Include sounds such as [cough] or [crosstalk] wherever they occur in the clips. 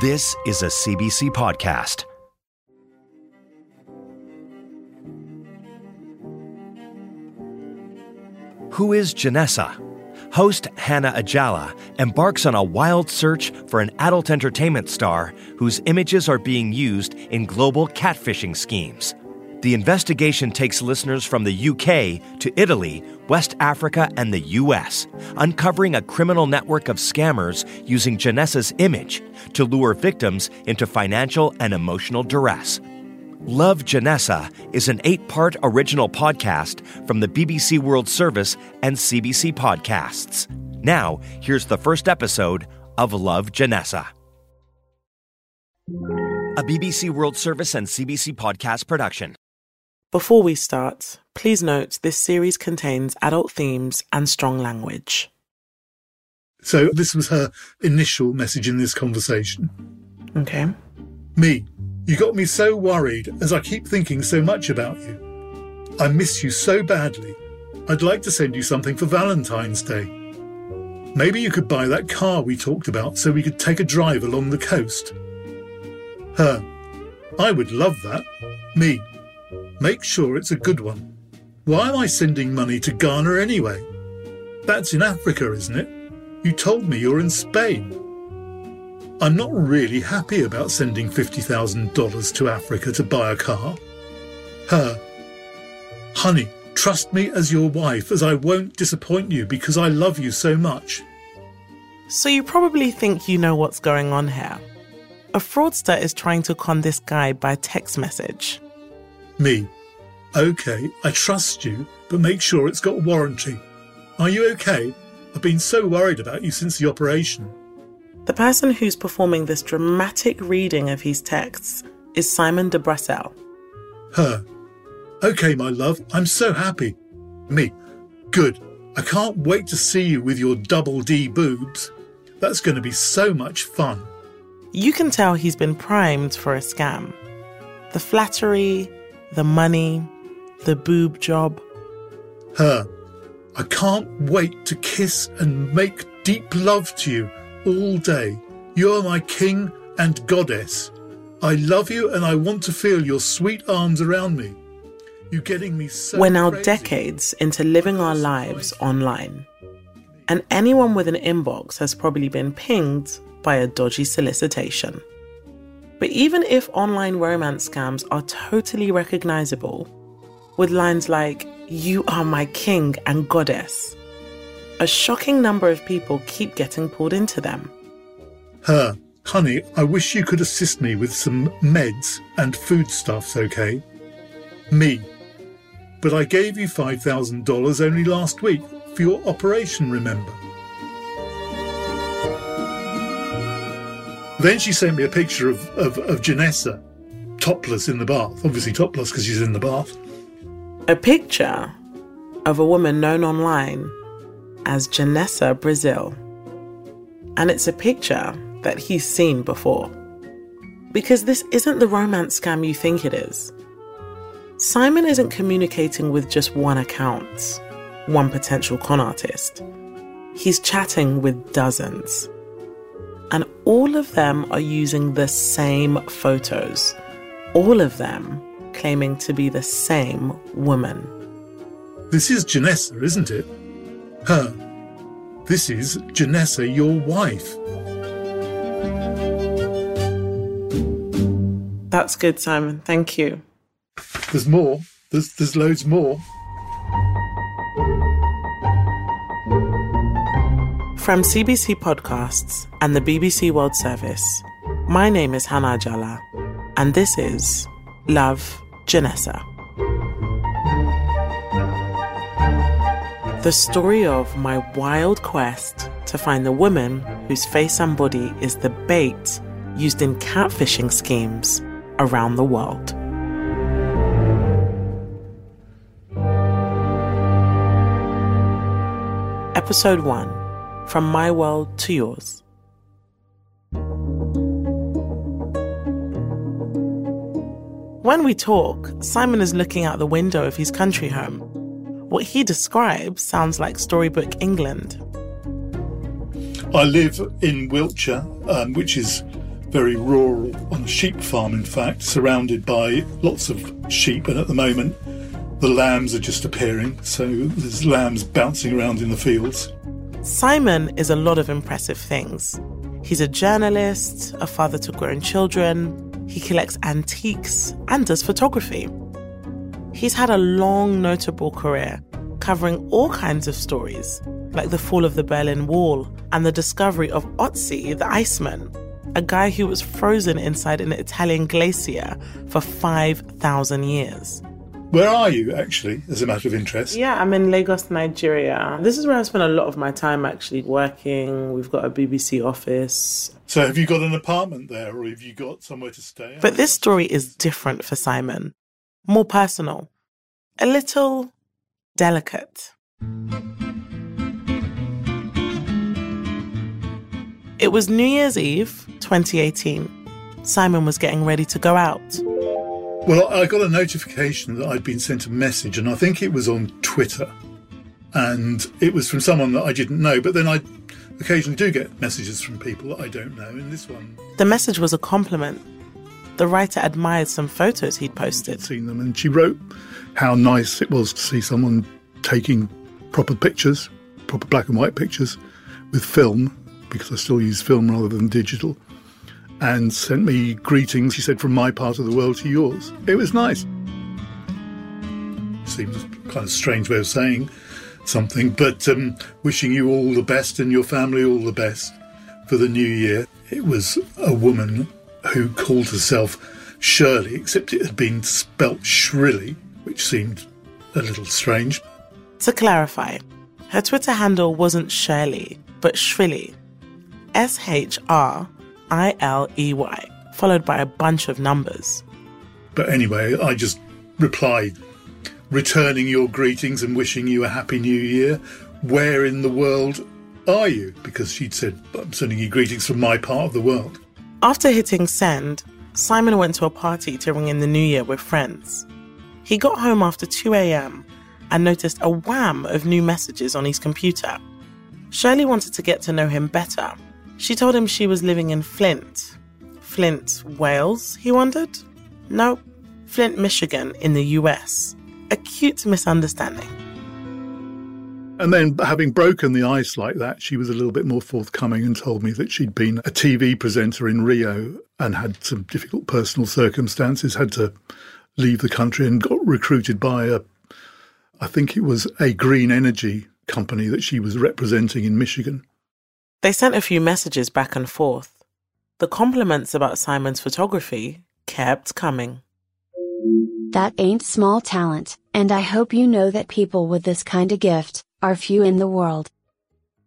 This is a CBC podcast. Who is Janessa? Host Hannah Ajala embarks on a wild search for an adult entertainment star whose images are being used in global catfishing schemes. The investigation takes listeners from the UK to Italy, West Africa, and the US, uncovering a criminal network of scammers using Janessa's image to lure victims into financial and emotional duress. Love Janessa is an eight part original podcast from the BBC World Service and CBC Podcasts. Now, here's the first episode of Love Janessa. A BBC World Service and CBC Podcast production. Before we start, please note this series contains adult themes and strong language. So, this was her initial message in this conversation. Okay. Me, you got me so worried as I keep thinking so much about you. I miss you so badly. I'd like to send you something for Valentine's Day. Maybe you could buy that car we talked about so we could take a drive along the coast. Her, I would love that. Me, Make sure it's a good one. Why am I sending money to Ghana anyway? That's in Africa, isn't it? You told me you're in Spain. I'm not really happy about sending $50,000 to Africa to buy a car. Her. Honey, trust me as your wife, as I won't disappoint you because I love you so much. So you probably think you know what's going on here. A fraudster is trying to con this guy by text message. Me. Okay, I trust you, but make sure it's got warranty. Are you okay? I've been so worried about you since the operation. The person who's performing this dramatic reading of his texts is Simon de Bruxelles. Her. Okay, my love, I'm so happy. Me. Good. I can't wait to see you with your double D boobs. That's going to be so much fun. You can tell he's been primed for a scam. The flattery, the money, the boob job. Her. I can't wait to kiss and make deep love to you all day. You're my king and goddess. I love you and I want to feel your sweet arms around me. You're getting me so. We're now crazy. decades into living our lives online. And anyone with an inbox has probably been pinged by a dodgy solicitation. But even if online romance scams are totally recognizable, with lines like, You are my king and goddess, a shocking number of people keep getting pulled into them. Her. Honey, I wish you could assist me with some meds and foodstuffs, okay? Me. But I gave you $5,000 only last week for your operation, remember? Then she sent me a picture of, of, of Janessa, topless in the bath. Obviously, topless because she's in the bath. A picture of a woman known online as Janessa Brazil. And it's a picture that he's seen before. Because this isn't the romance scam you think it is. Simon isn't communicating with just one account, one potential con artist. He's chatting with dozens. And all of them are using the same photos. All of them claiming to be the same woman. This is Janessa, isn't it? Her. This is Janessa, your wife. That's good, Simon. Thank you. There's more. There's, there's loads more. From CBC Podcasts and the BBC World Service, my name is Hannah Ajala, and this is Love Janessa. The story of my wild quest to find the woman whose face and body is the bait used in catfishing schemes around the world. Episode 1 From My World to Yours. When we talk, Simon is looking out the window of his country home. What he describes sounds like storybook England. I live in Wiltshire, um, which is very rural, on a sheep farm, in fact, surrounded by lots of sheep. And at the moment, the lambs are just appearing, so there's lambs bouncing around in the fields. Simon is a lot of impressive things. He's a journalist, a father to grown children, he collects antiques, and does photography. He's had a long, notable career covering all kinds of stories, like the fall of the Berlin Wall and the discovery of Ötzi the Iceman, a guy who was frozen inside an Italian glacier for 5,000 years. Where are you, actually, as a matter of interest? Yeah, I'm in Lagos, Nigeria. This is where I spend a lot of my time actually working. We've got a BBC office. So, have you got an apartment there, or have you got somewhere to stay? But this story is different for Simon, more personal, a little delicate. It was New Year's Eve, 2018. Simon was getting ready to go out. Well, I got a notification that I'd been sent a message, and I think it was on Twitter. And it was from someone that I didn't know, but then I occasionally do get messages from people that I don't know. And this one. The message was a compliment. The writer admired some photos he'd posted. I'd seen them, and she wrote how nice it was to see someone taking proper pictures, proper black and white pictures, with film, because I still use film rather than digital and sent me greetings, he said, from my part of the world to yours. It was nice. Seems kind of strange way of saying something, but um, wishing you all the best and your family all the best for the new year. It was a woman who called herself Shirley, except it had been spelt shrilly, which seemed a little strange. To clarify, her Twitter handle wasn't Shirley, but Shrilly. S H R I L E Y, followed by a bunch of numbers. But anyway, I just replied, returning your greetings and wishing you a happy new year. Where in the world are you? Because she'd said, I'm sending you greetings from my part of the world. After hitting send, Simon went to a party to ring in the new year with friends. He got home after 2 a.m. and noticed a wham of new messages on his computer. Shirley wanted to get to know him better she told him she was living in Flint. Flint, Wales, he wondered? No, Flint, Michigan, in the US. A cute misunderstanding. And then, having broken the ice like that, she was a little bit more forthcoming and told me that she'd been a TV presenter in Rio and had some difficult personal circumstances, had to leave the country and got recruited by a, I think it was a green energy company that she was representing in Michigan. They sent a few messages back and forth. The compliments about Simon's photography kept coming. That ain't small talent, and I hope you know that people with this kind of gift are few in the world.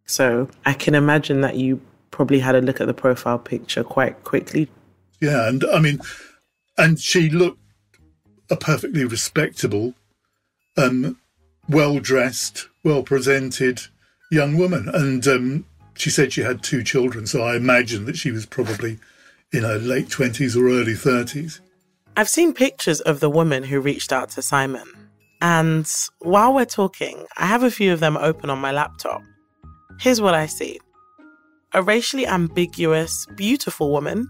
So I can imagine that you probably had a look at the profile picture quite quickly. Yeah, and I mean, and she looked a perfectly respectable, um, well dressed, well presented young woman. And um, she said she had two children, so I imagine that she was probably in her late 20s or early 30s. I've seen pictures of the woman who reached out to Simon. And while we're talking, I have a few of them open on my laptop. Here's what I see a racially ambiguous, beautiful woman,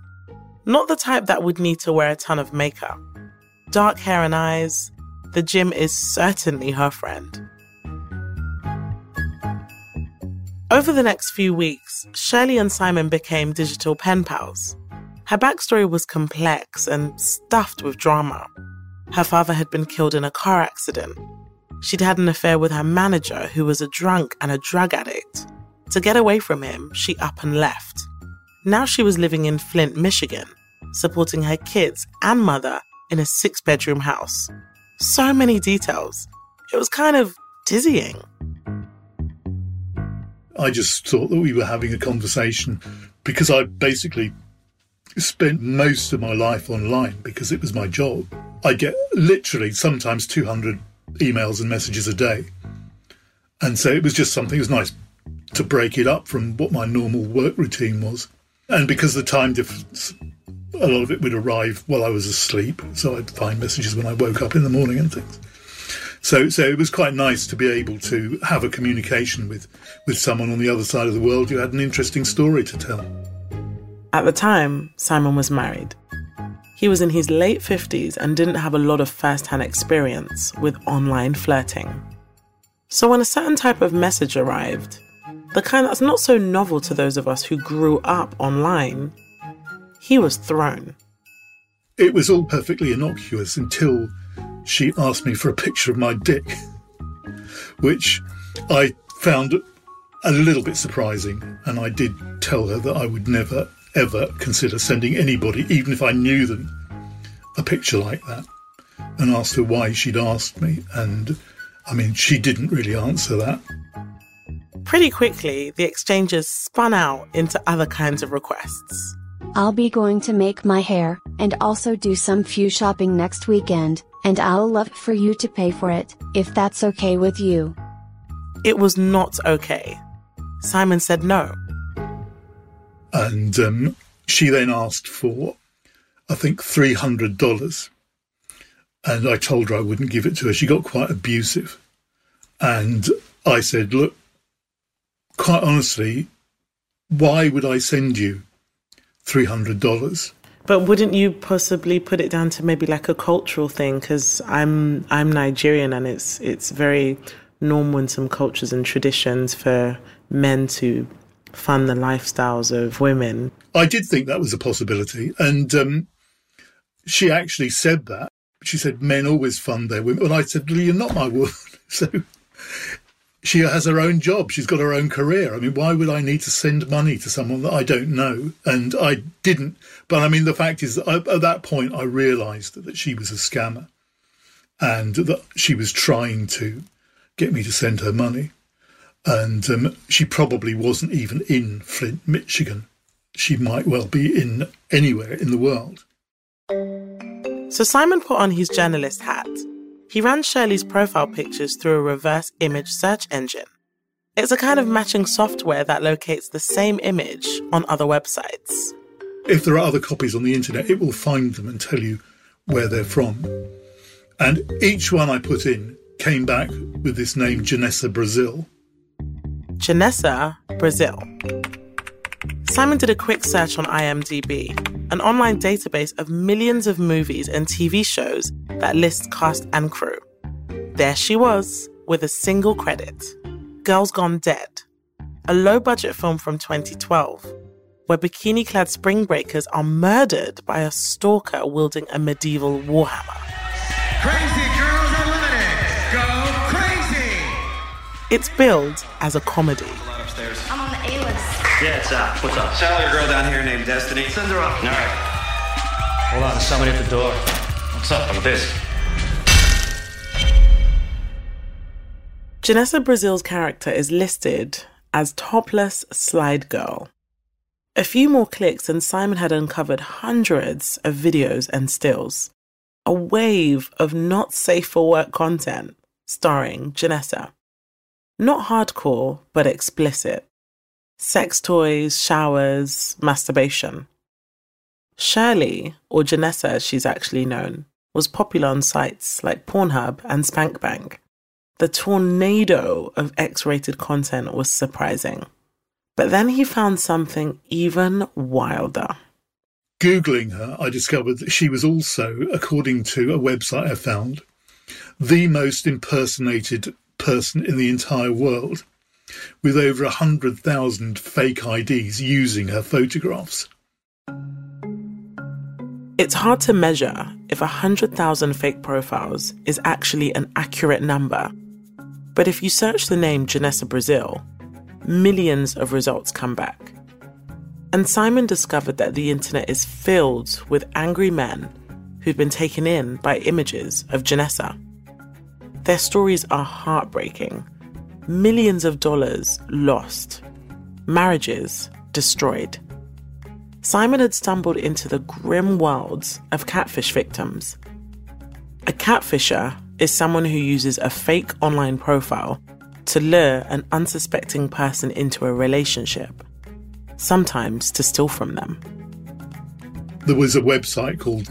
not the type that would need to wear a ton of makeup. Dark hair and eyes. The gym is certainly her friend. Over the next few weeks, Shirley and Simon became digital pen pals. Her backstory was complex and stuffed with drama. Her father had been killed in a car accident. She'd had an affair with her manager, who was a drunk and a drug addict. To get away from him, she up and left. Now she was living in Flint, Michigan, supporting her kids and mother in a six bedroom house. So many details. It was kind of dizzying. I just thought that we were having a conversation because I basically spent most of my life online because it was my job. I get literally sometimes 200 emails and messages a day. And so it was just something, it was nice to break it up from what my normal work routine was. And because the time difference, a lot of it would arrive while I was asleep. So I'd find messages when I woke up in the morning and things. So, so it was quite nice to be able to have a communication with, with someone on the other side of the world who had an interesting story to tell. At the time, Simon was married. He was in his late 50s and didn't have a lot of first hand experience with online flirting. So when a certain type of message arrived, the kind that's not so novel to those of us who grew up online, he was thrown. It was all perfectly innocuous until she asked me for a picture of my dick, which I found a little bit surprising. And I did tell her that I would never, ever consider sending anybody, even if I knew them, a picture like that. And asked her why she'd asked me. And I mean, she didn't really answer that. Pretty quickly, the exchanges spun out into other kinds of requests. I'll be going to make my hair, and also do some few shopping next weekend, and I'll love for you to pay for it, if that's okay with you. It was not okay. Simon said no. And um, she then asked for, I think, $300. And I told her I wouldn't give it to her. She got quite abusive. And I said, Look, quite honestly, why would I send you $300? But wouldn't you possibly put it down to maybe like a cultural thing? Because I'm I'm Nigerian and it's it's very normal in some cultures and traditions for men to fund the lifestyles of women. I did think that was a possibility, and um, she actually said that. She said men always fund their women, and I said, well, "You're not my woman." [laughs] so she has her own job. She's got her own career. I mean, why would I need to send money to someone that I don't know? And I didn't. But I mean, the fact is that I, at that point, I realised that, she was a scammer and that she was trying to get me to send her money. And um, she probably wasn't even in Flint, Michigan. She might well be in anywhere in the world. So Simon put on his journalist hat he ran Shirley's profile pictures through a reverse image search engine. It's a kind of matching software that locates the same image on other websites. If there are other copies on the internet, it will find them and tell you where they're from. And each one I put in came back with this name, Janessa Brazil. Janessa Brazil. Simon did a quick search on IMDb, an online database of millions of movies and TV shows that lists cast and crew. There she was, with a single credit Girls Gone Dead, a low budget film from 2012, where bikini clad spring breakers are murdered by a stalker wielding a medieval warhammer. Crazy Girls Unlimited! Go crazy! It's billed as a comedy. Yeah, it's uh, what's up? Sally, a girl down here named Destiny. Send her up. All right. Hold on, there's somebody at the door. What's up? I'm busy. Janessa Brazil's character is listed as topless slide girl. A few more clicks and Simon had uncovered hundreds of videos and stills. A wave of not safe for work content starring Janessa. Not hardcore, but explicit. Sex toys, showers, masturbation. Shirley, or Janessa as she's actually known, was popular on sites like Pornhub and SpankBang. The tornado of X rated content was surprising. But then he found something even wilder. Googling her, I discovered that she was also, according to a website I found, the most impersonated person in the entire world, with over 100,000 fake IDs using her photographs. It's hard to measure if 100,000 fake profiles is actually an accurate number. But if you search the name Janessa Brazil, millions of results come back. And Simon discovered that the internet is filled with angry men who'd been taken in by images of Janessa. Their stories are heartbreaking. Millions of dollars lost, marriages destroyed. Simon had stumbled into the grim worlds of catfish victims. A catfisher is someone who uses a fake online profile to lure an unsuspecting person into a relationship, sometimes to steal from them. There was a website called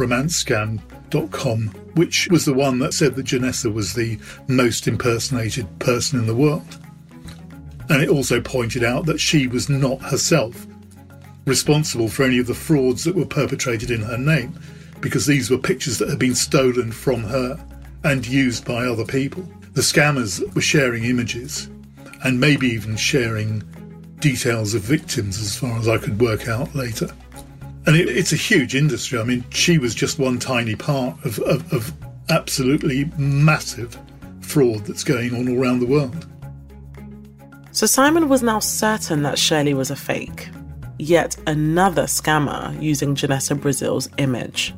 which was the one that said that Janessa was the most impersonated person in the world. And it also pointed out that she was not herself responsible for any of the frauds that were perpetrated in her name because these were pictures that had been stolen from her and used by other people. The scammers were sharing images and maybe even sharing details of victims as far as I could work out later. And it, it's a huge industry. I mean, she was just one tiny part of, of, of absolutely massive fraud that's going on all around the world. So Simon was now certain that Shirley was a fake, yet another scammer using Janessa Brazil's image.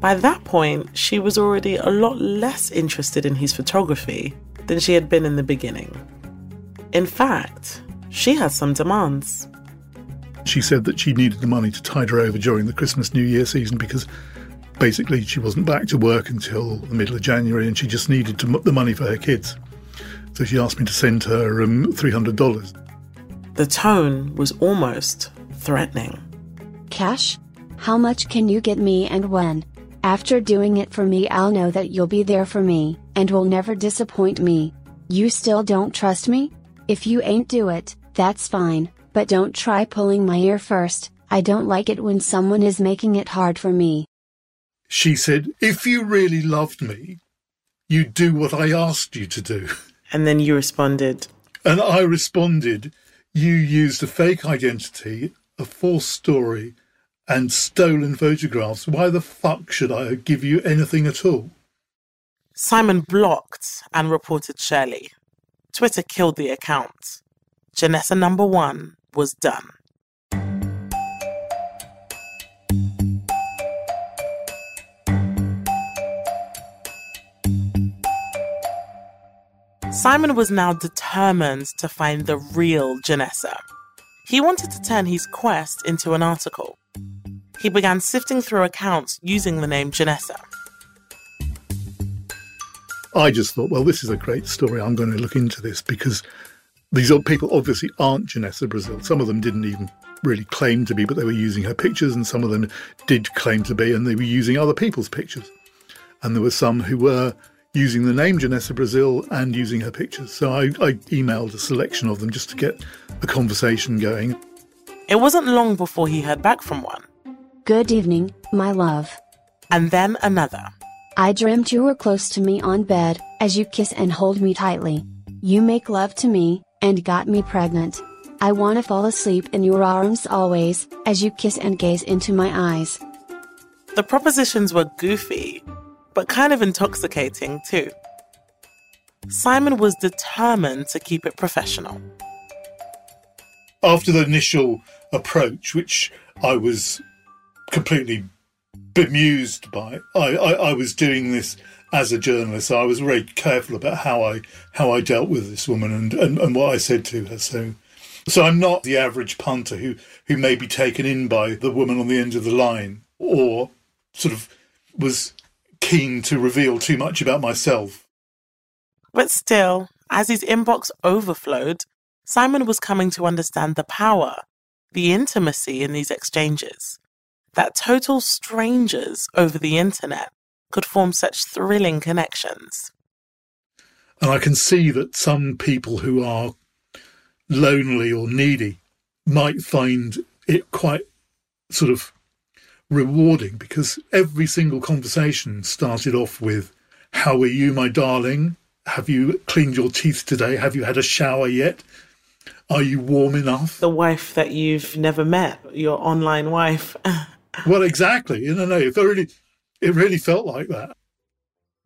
By that point, she was already a lot less interested in his photography than she had been in the beginning. In fact, she had some demands. She said that she needed the money to tide her over during the Christmas New Year season because basically she wasn't back to work until the middle of January and she just needed to, the money for her kids. So she asked me to send her um, $300. The tone was almost threatening. Cash? How much can you get me and when? After doing it for me, I'll know that you'll be there for me, and will never disappoint me. You still don't trust me? If you ain't do it, that's fine, but don't try pulling my ear first. I don't like it when someone is making it hard for me. She said, If you really loved me, you'd do what I asked you to do. And then you responded. And I responded, You used a fake identity, a false story, and stolen photographs. Why the fuck should I give you anything at all? Simon blocked and reported Shirley. Twitter killed the account. Janessa number one was done. Simon was now determined to find the real Janessa. He wanted to turn his quest into an article. He began sifting through accounts using the name Janessa. I just thought, well, this is a great story. I'm going to look into this because these old people obviously aren't Janessa Brazil. Some of them didn't even really claim to be, but they were using her pictures, and some of them did claim to be, and they were using other people's pictures. And there were some who were using the name Janessa Brazil and using her pictures. So I, I emailed a selection of them just to get a conversation going. It wasn't long before he heard back from one. Good evening, my love. And then another. I dreamt you were close to me on bed, as you kiss and hold me tightly. You make love to me, and got me pregnant. I want to fall asleep in your arms always, as you kiss and gaze into my eyes. The propositions were goofy, but kind of intoxicating too. Simon was determined to keep it professional. After the initial approach, which I was completely bemused by, I, I, I was doing this as a journalist. I was very careful about how I how I dealt with this woman and, and, and what I said to her. So so I'm not the average punter who, who may be taken in by the woman on the end of the line or sort of was keen to reveal too much about myself. But still, as his inbox overflowed, Simon was coming to understand the power, the intimacy in these exchanges. That total strangers over the internet could form such thrilling connections. And I can see that some people who are lonely or needy might find it quite sort of rewarding because every single conversation started off with, How are you, my darling? Have you cleaned your teeth today? Have you had a shower yet? Are you warm enough? The wife that you've never met, your online wife. [laughs] well, exactly. You know, no, it really, it really felt like that.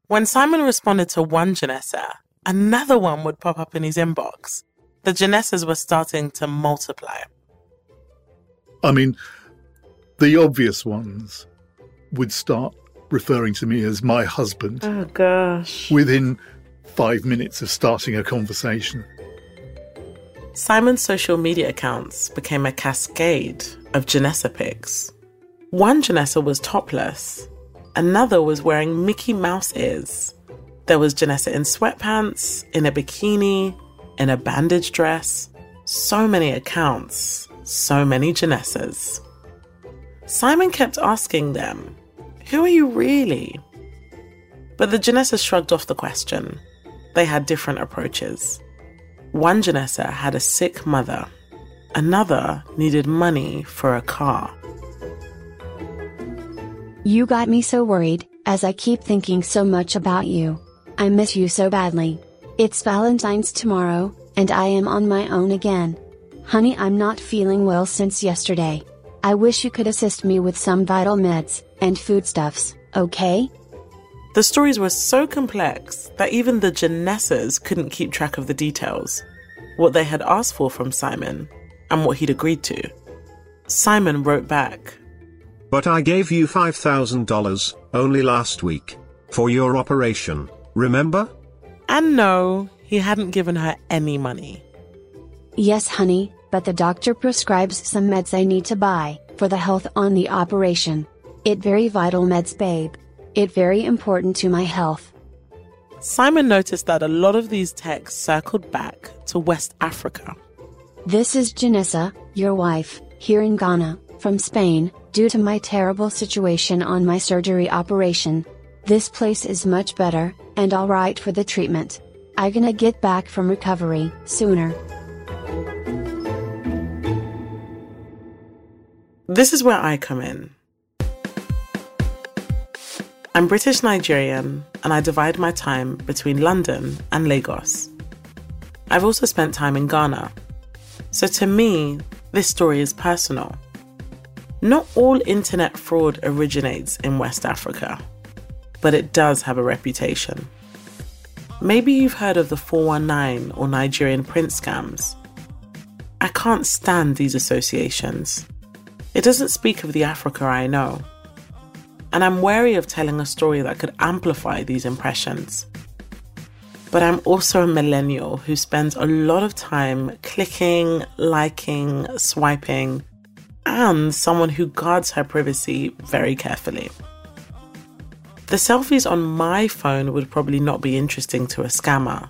When Simon responded to one Janessa, another one would pop up in his inbox. The Janessas were starting to multiply. I mean, the obvious ones would start referring to me as my husband. Oh, gosh. Within five minutes of starting a conversation. Simon's social media accounts became a cascade of Janessa pics. One Janessa was topless, another was wearing Mickey Mouse ears. There was Janessa in sweatpants, in a bikini, in a bandage dress. So many accounts, so many Janessas. Simon kept asking them, Who are you really? But the Janessas shrugged off the question. They had different approaches. One Janessa had a sick mother. Another needed money for a car. You got me so worried, as I keep thinking so much about you. I miss you so badly. It's Valentine's tomorrow, and I am on my own again. Honey, I'm not feeling well since yesterday. I wish you could assist me with some vital meds and foodstuffs, okay? The stories were so complex that even the Janessas couldn't keep track of the details, what they had asked for from Simon, and what he'd agreed to. Simon wrote back, But I gave you $5,000, only last week, for your operation, remember? And no, he hadn't given her any money. Yes, honey, but the doctor prescribes some meds I need to buy for the health on the operation. It very vital meds, babe. It very important to my health. Simon noticed that a lot of these texts circled back to West Africa. This is Janessa, your wife, here in Ghana, from Spain, due to my terrible situation on my surgery operation. This place is much better, and alright for the treatment. I gonna get back from recovery sooner. This is where I come in. I'm British Nigerian and I divide my time between London and Lagos. I've also spent time in Ghana. So to me, this story is personal. Not all internet fraud originates in West Africa, but it does have a reputation. Maybe you've heard of the 419 or Nigerian Prince scams. I can't stand these associations. It doesn't speak of the Africa I know and I'm wary of telling a story that could amplify these impressions. But I'm also a millennial who spends a lot of time clicking, liking, swiping, and someone who guards her privacy very carefully. The selfies on my phone would probably not be interesting to a scammer,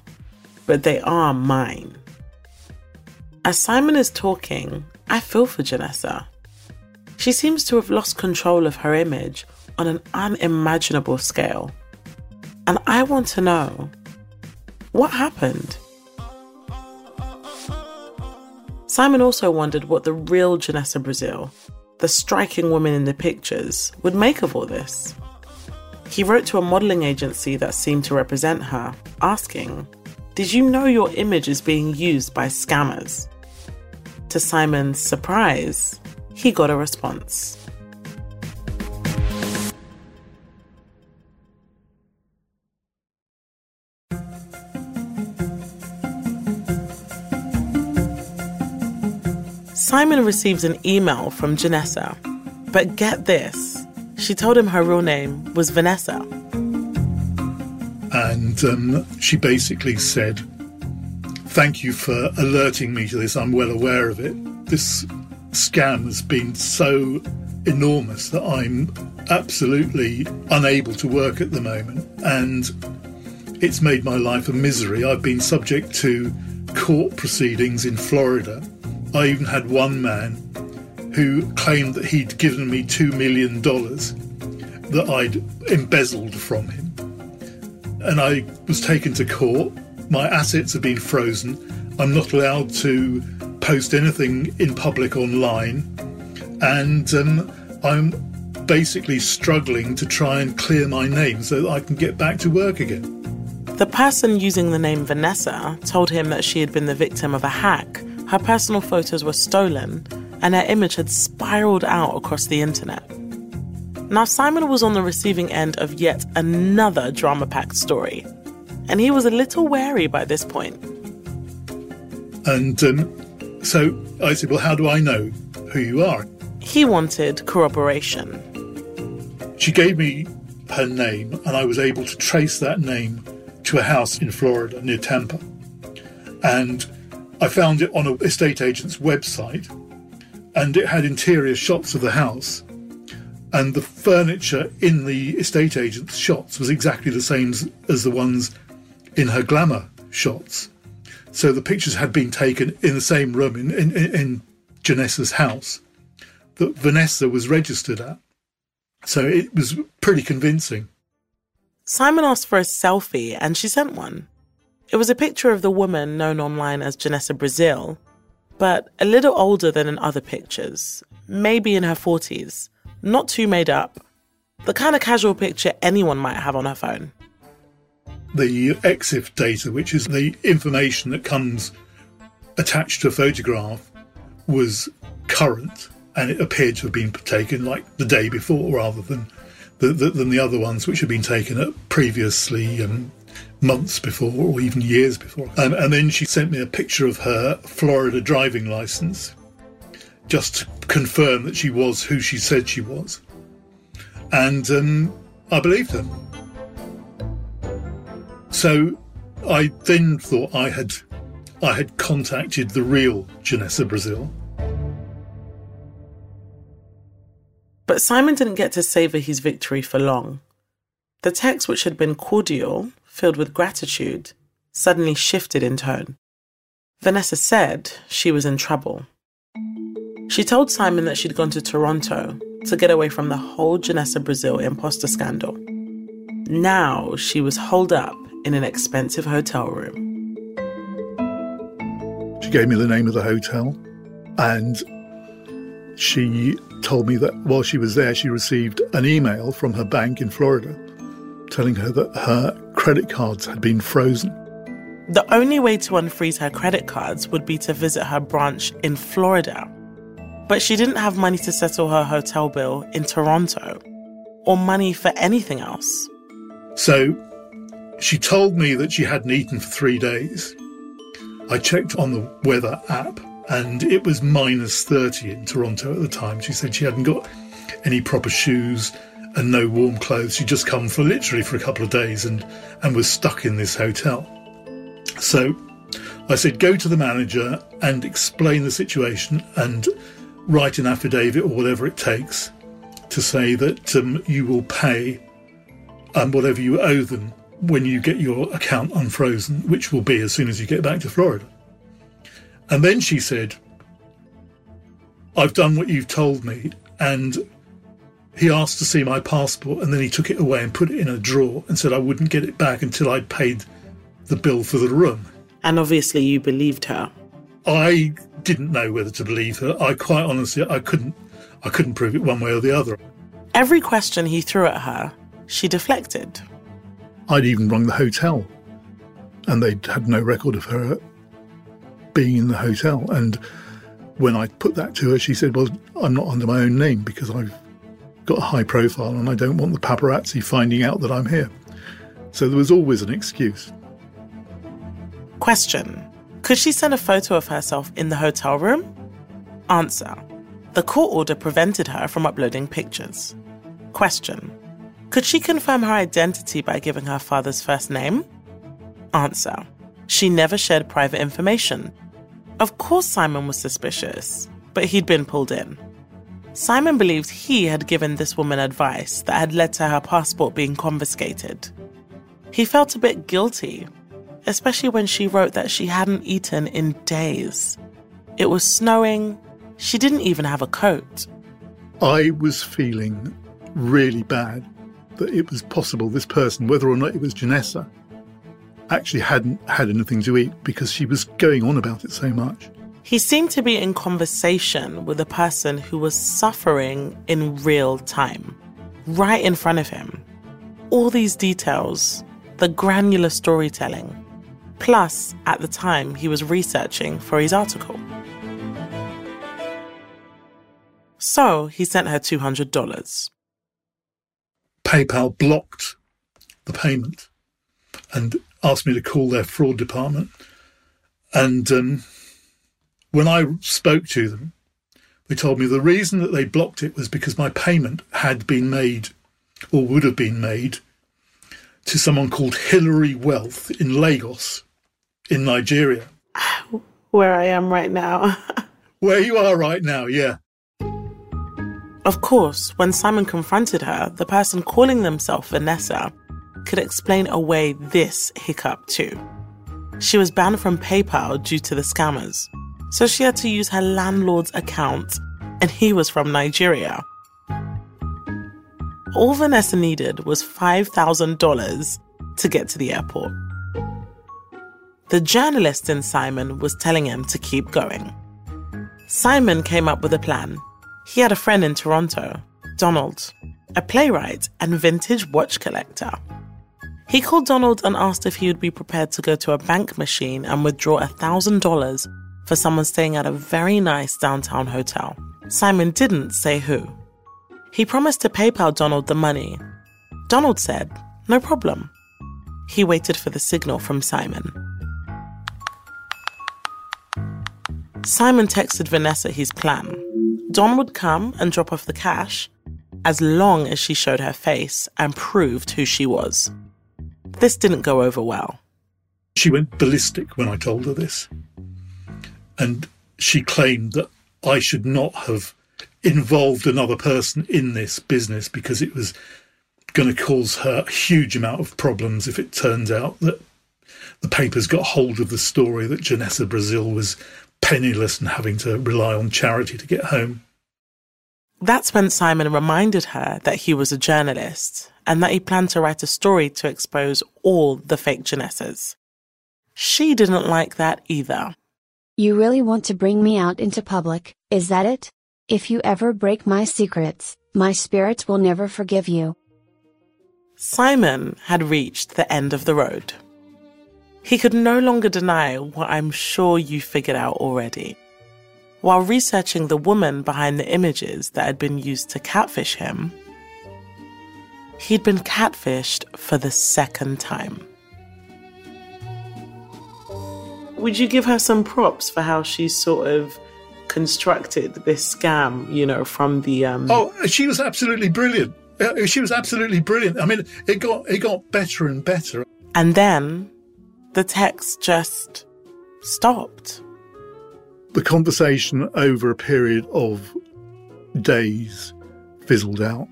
but they are mine. As Simon is talking, I feel for Janessa. She seems to have lost control of her image on an unimaginable scale. And I want to know what happened? Simon also wondered what the real Janessa Brazil, the striking woman in the pictures, would make of all this. He wrote to a modelling agency that seemed to represent her, asking, Did you know your image is being used by scammers? To Simon's surprise, he got a response. Simon receives an email from Janessa. But get this, she told him her real name was Vanessa. And um, she basically said, Thank you for alerting me to this. I'm well aware of it. This scam has been so enormous that I'm absolutely unable to work at the moment. And it's made my life a misery. I've been subject to court proceedings in Florida I even had one man who claimed that he'd given me $2 million that I'd embezzled from him. And I was taken to court. My assets have been frozen. I'm not allowed to post anything in public online. And um, I'm basically struggling to try and clear my name so that I can get back to work again. The person using the name Vanessa told him that she had been the victim of a hack her personal photos were stolen and her image had spiraled out across the internet. Now, Simon was on the receiving end of yet another drama packed story, and he was a little wary by this point. And um, so I said, Well, how do I know who you are? He wanted corroboration. She gave me her name, and I was able to trace that name to a house in Florida near Tampa. And I found it on an estate agent's website and it had interior shots of the house. And the furniture in the estate agent's shots was exactly the same as the ones in her glamour shots. So the pictures had been taken in the same room in, in, in Janessa's house that Vanessa was registered at. So it was pretty convincing. Simon asked for a selfie and she sent one. It was a picture of the woman known online as Janessa Brazil, but a little older than in other pictures, maybe in her 40s, not too made up, the kind of casual picture anyone might have on her phone. The EXIF data, which is the information that comes attached to a photograph, was current and it appeared to have been taken like the day before rather than the, the, than the other ones which had been taken at previously um, months before or even years before. And, and then she sent me a picture of her Florida driving license just to confirm that she was who she said she was. And um, I believed her. So I then thought I had I had contacted the real Janessa Brazil. But Simon didn't get to savour his victory for long. The text, which had been cordial, filled with gratitude, suddenly shifted in tone. Vanessa said she was in trouble. She told Simon that she'd gone to Toronto to get away from the whole Janessa Brazil imposter scandal. Now she was holed up in an expensive hotel room. She gave me the name of the hotel and she told me that while she was there, she received an email from her bank in Florida telling her that her credit cards had been frozen. The only way to unfreeze her credit cards would be to visit her branch in Florida. But she didn't have money to settle her hotel bill in Toronto or money for anything else. So she told me that she hadn't eaten for three days. I checked on the weather app and it was minus 30 in Toronto at the time. She said she hadn't got any proper shoes and no warm clothes. She'd just come for literally for a couple of days and, and was stuck in this hotel. So I said, go to the manager and explain the situation and write an affidavit or whatever it takes to say that um, you will pay um, whatever you owe them when you get your account unfrozen, which will be as soon as you get back to Florida. And then she said, I've done what you've told me. And he asked to see my passport and then he took it away and put it in a drawer and said I wouldn't get it back until I'd paid the bill for the room. And obviously you believed her. I didn't know whether to believe her. I quite honestly I couldn't I couldn't prove it one way or the other. Every question he threw at her, she deflected. I'd even rung the hotel and they'd had no record of her being in the hotel. And when I put that to her, she said, Well, I'm not under my own name because I've got a high profile and I don't want the paparazzi finding out that I'm here. So there was always an excuse. Question Could she send a photo of herself in the hotel room? Answer The court order prevented her from uploading pictures. Question Could she confirm her identity by giving her father's first name? Answer She never shared private information of course, Simon was suspicious, but he'd been pulled in. Simon believed he had given this woman advice that had led to her passport being confiscated. He felt a bit guilty, especially when she wrote that she hadn't eaten in days. It was snowing, she didn't even have a coat. I was feeling really bad that it was possible this person, whether or not it was Janessa, actually hadn't had anything to eat because she was going on about it so much. He seemed to be in conversation with a person who was suffering in real time, right in front of him. All these details, the granular storytelling. Plus, at the time, he was researching for his article. So he sent her $200. PayPal blocked the payment. And asked me to call their fraud department. And um, when I spoke to them, they told me the reason that they blocked it was because my payment had been made or would have been made to someone called Hillary Wealth in Lagos, in Nigeria. Where I am right now. [laughs] Where you are right now, yeah. Of course, when Simon confronted her, the person calling themselves Vanessa could explain away this hiccup too. She was banned from PayPal due to the scammers, so she had to use her landlord's account, and he was from Nigeria. All Vanessa needed was $5,000 to get to the airport. The journalist in Simon was telling him to keep going. Simon came up with a plan. He had a friend in Toronto, Donald, a playwright and vintage watch collector. He called Donald and asked if he would be prepared to go to a bank machine and withdraw $1,000 for someone staying at a very nice downtown hotel. Simon didn't say who. He promised to PayPal Donald the money. Donald said, no problem. He waited for the signal from Simon. Simon texted Janessa his plan. Don would come and drop off the cash as long as she showed her face and proved who she was. This didn't go over well. She went ballistic when I told her this. And she claimed that I should not have involved another person in this business because it was going to cause her a huge amount of problems if it turns out that the papers got hold of the story that Janessa Brazil was penniless and having to rely on charity to get home. That's when Simon reminded her that he was a journalist and that he planned to write a story to expose all the fake Janessas. She didn't like that either. You really want to bring me out into public, is that it? If you ever break my secrets, my spirits will never forgive you. Simon had reached the end of the road. He could no longer deny what I'm sure you figured out already. While researching the woman behind the images that had been used to catfish him, he'd been catfished for the second time. Would you give her some props for how she sort of constructed this scam, you know, from the. Um... Oh, she was absolutely brilliant. She was absolutely brilliant. I mean, it got it got better and better. And then the text just stopped. The conversation over a period of days fizzled out.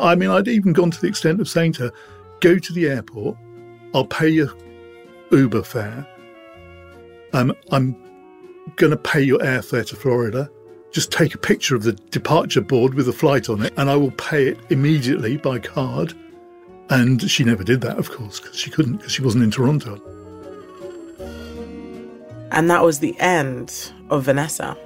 I mean, I'd even gone to the extent of saying to her, go to the airport, I'll pay your Uber fare. Um, I'm going to pay your airfare to Florida. Just take a picture of the departure board with the flight on it, and I will pay it immediately by card. And she never did that, of course, because she couldn't, because she wasn't in Toronto. And that was the end of Janessa.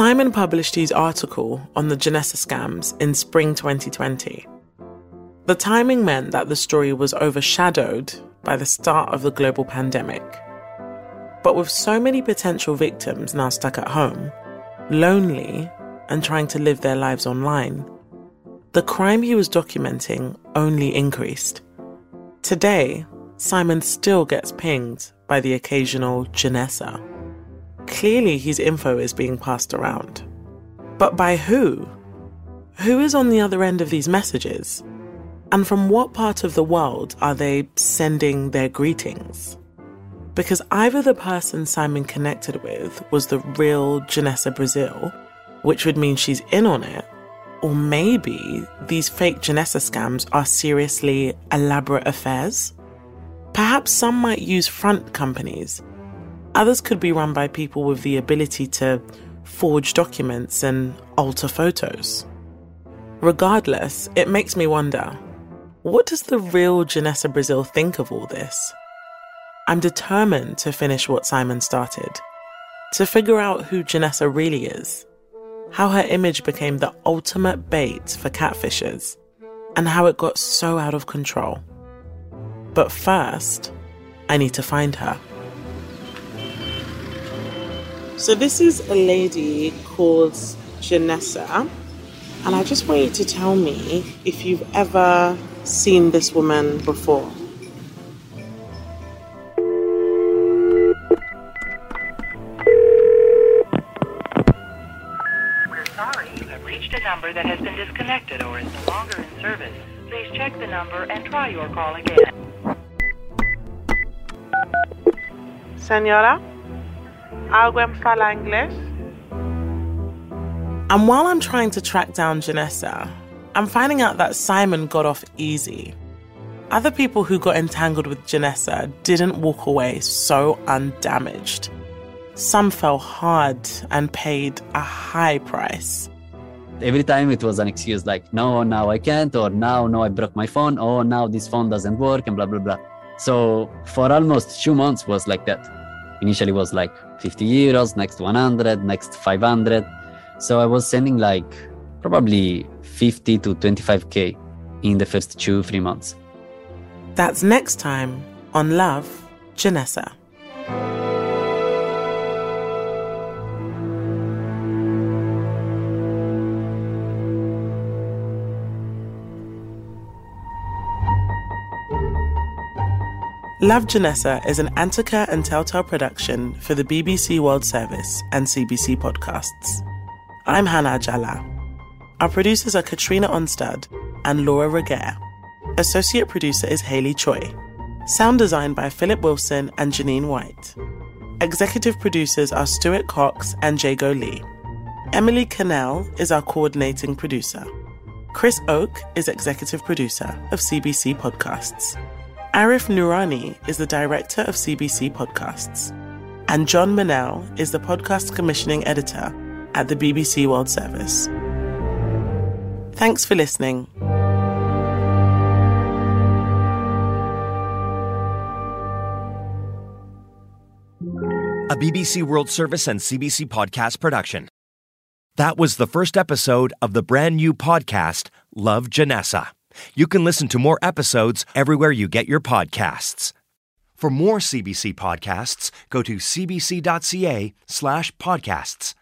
Simon published his article on the Janessa scams in spring 2020. The timing meant that the story was overshadowed by the start of the global pandemic. But with so many potential victims now stuck at home, lonely, and trying to live their lives online, the crime he was documenting only increased. Today, Simon still gets pinged by the occasional Janessa. Clearly, his info is being passed around. But by who? Who is on the other end of these messages? And from what part of the world are they sending their greetings? Because either the person Simon connected with was the real Janessa Brazil, which would mean she's in on it, or maybe these fake Janessa scams are seriously elaborate affairs. Perhaps some might use front companies Others could be run by people with the ability to forge documents and alter photos. Regardless, it makes me wonder what does the real Janessa Brazil think of all this? I'm determined to finish what Simon started, to figure out who Janessa really is, how her image became the ultimate bait for catfishers, and how it got so out of control. But first, I need to find her. So this is a lady called Janessa, and I just want you to tell me if you've ever seen this woman before. We're sorry you have reached a number that has been disconnected or is no longer in service. Please check the number and try your call again. Senora? Alguém fala inglês? And while I'm trying to track down Janessa, I'm finding out that Simon got off easy. Other people who got entangled with Janessa didn't walk away so undamaged. Some fell hard and paid a high price. Every time it was an excuse like, no, now I can't, or now, no, I broke my phone, or now this phone doesn't work, and blah, blah, blah. So for almost two months was like that. Initially was like 50 euros, next 100, next 500. So I was sending like probably 50 to 25k in the first two, three months. That's next time on Love, Janessa. Love Janessa is an Antica and Telltale production for the BBC World Service and CBC Podcasts. I'm Hannah Ajala. Our producers are Katrina Onstad and Laura Regehr. Associate producer is Haley Choi. Sound design by Philip Wilson and Janine White. Executive producers are Stuart Coxe and Jago Lee. Emily Cannell is our coordinating producer. Chris Oke is executive producer of CBC Podcasts. Arif Noorani is the director of CBC Podcasts. And Jon Manel is the podcast commissioning editor at the BBC World Service. Thanks for listening. A BBC World Service and CBC podcast production. That was the first episode of the brand new podcast, Love Janessa. You can listen to more episodes everywhere you get your podcasts. For more CBC podcasts, go to cbc.ca slash podcasts.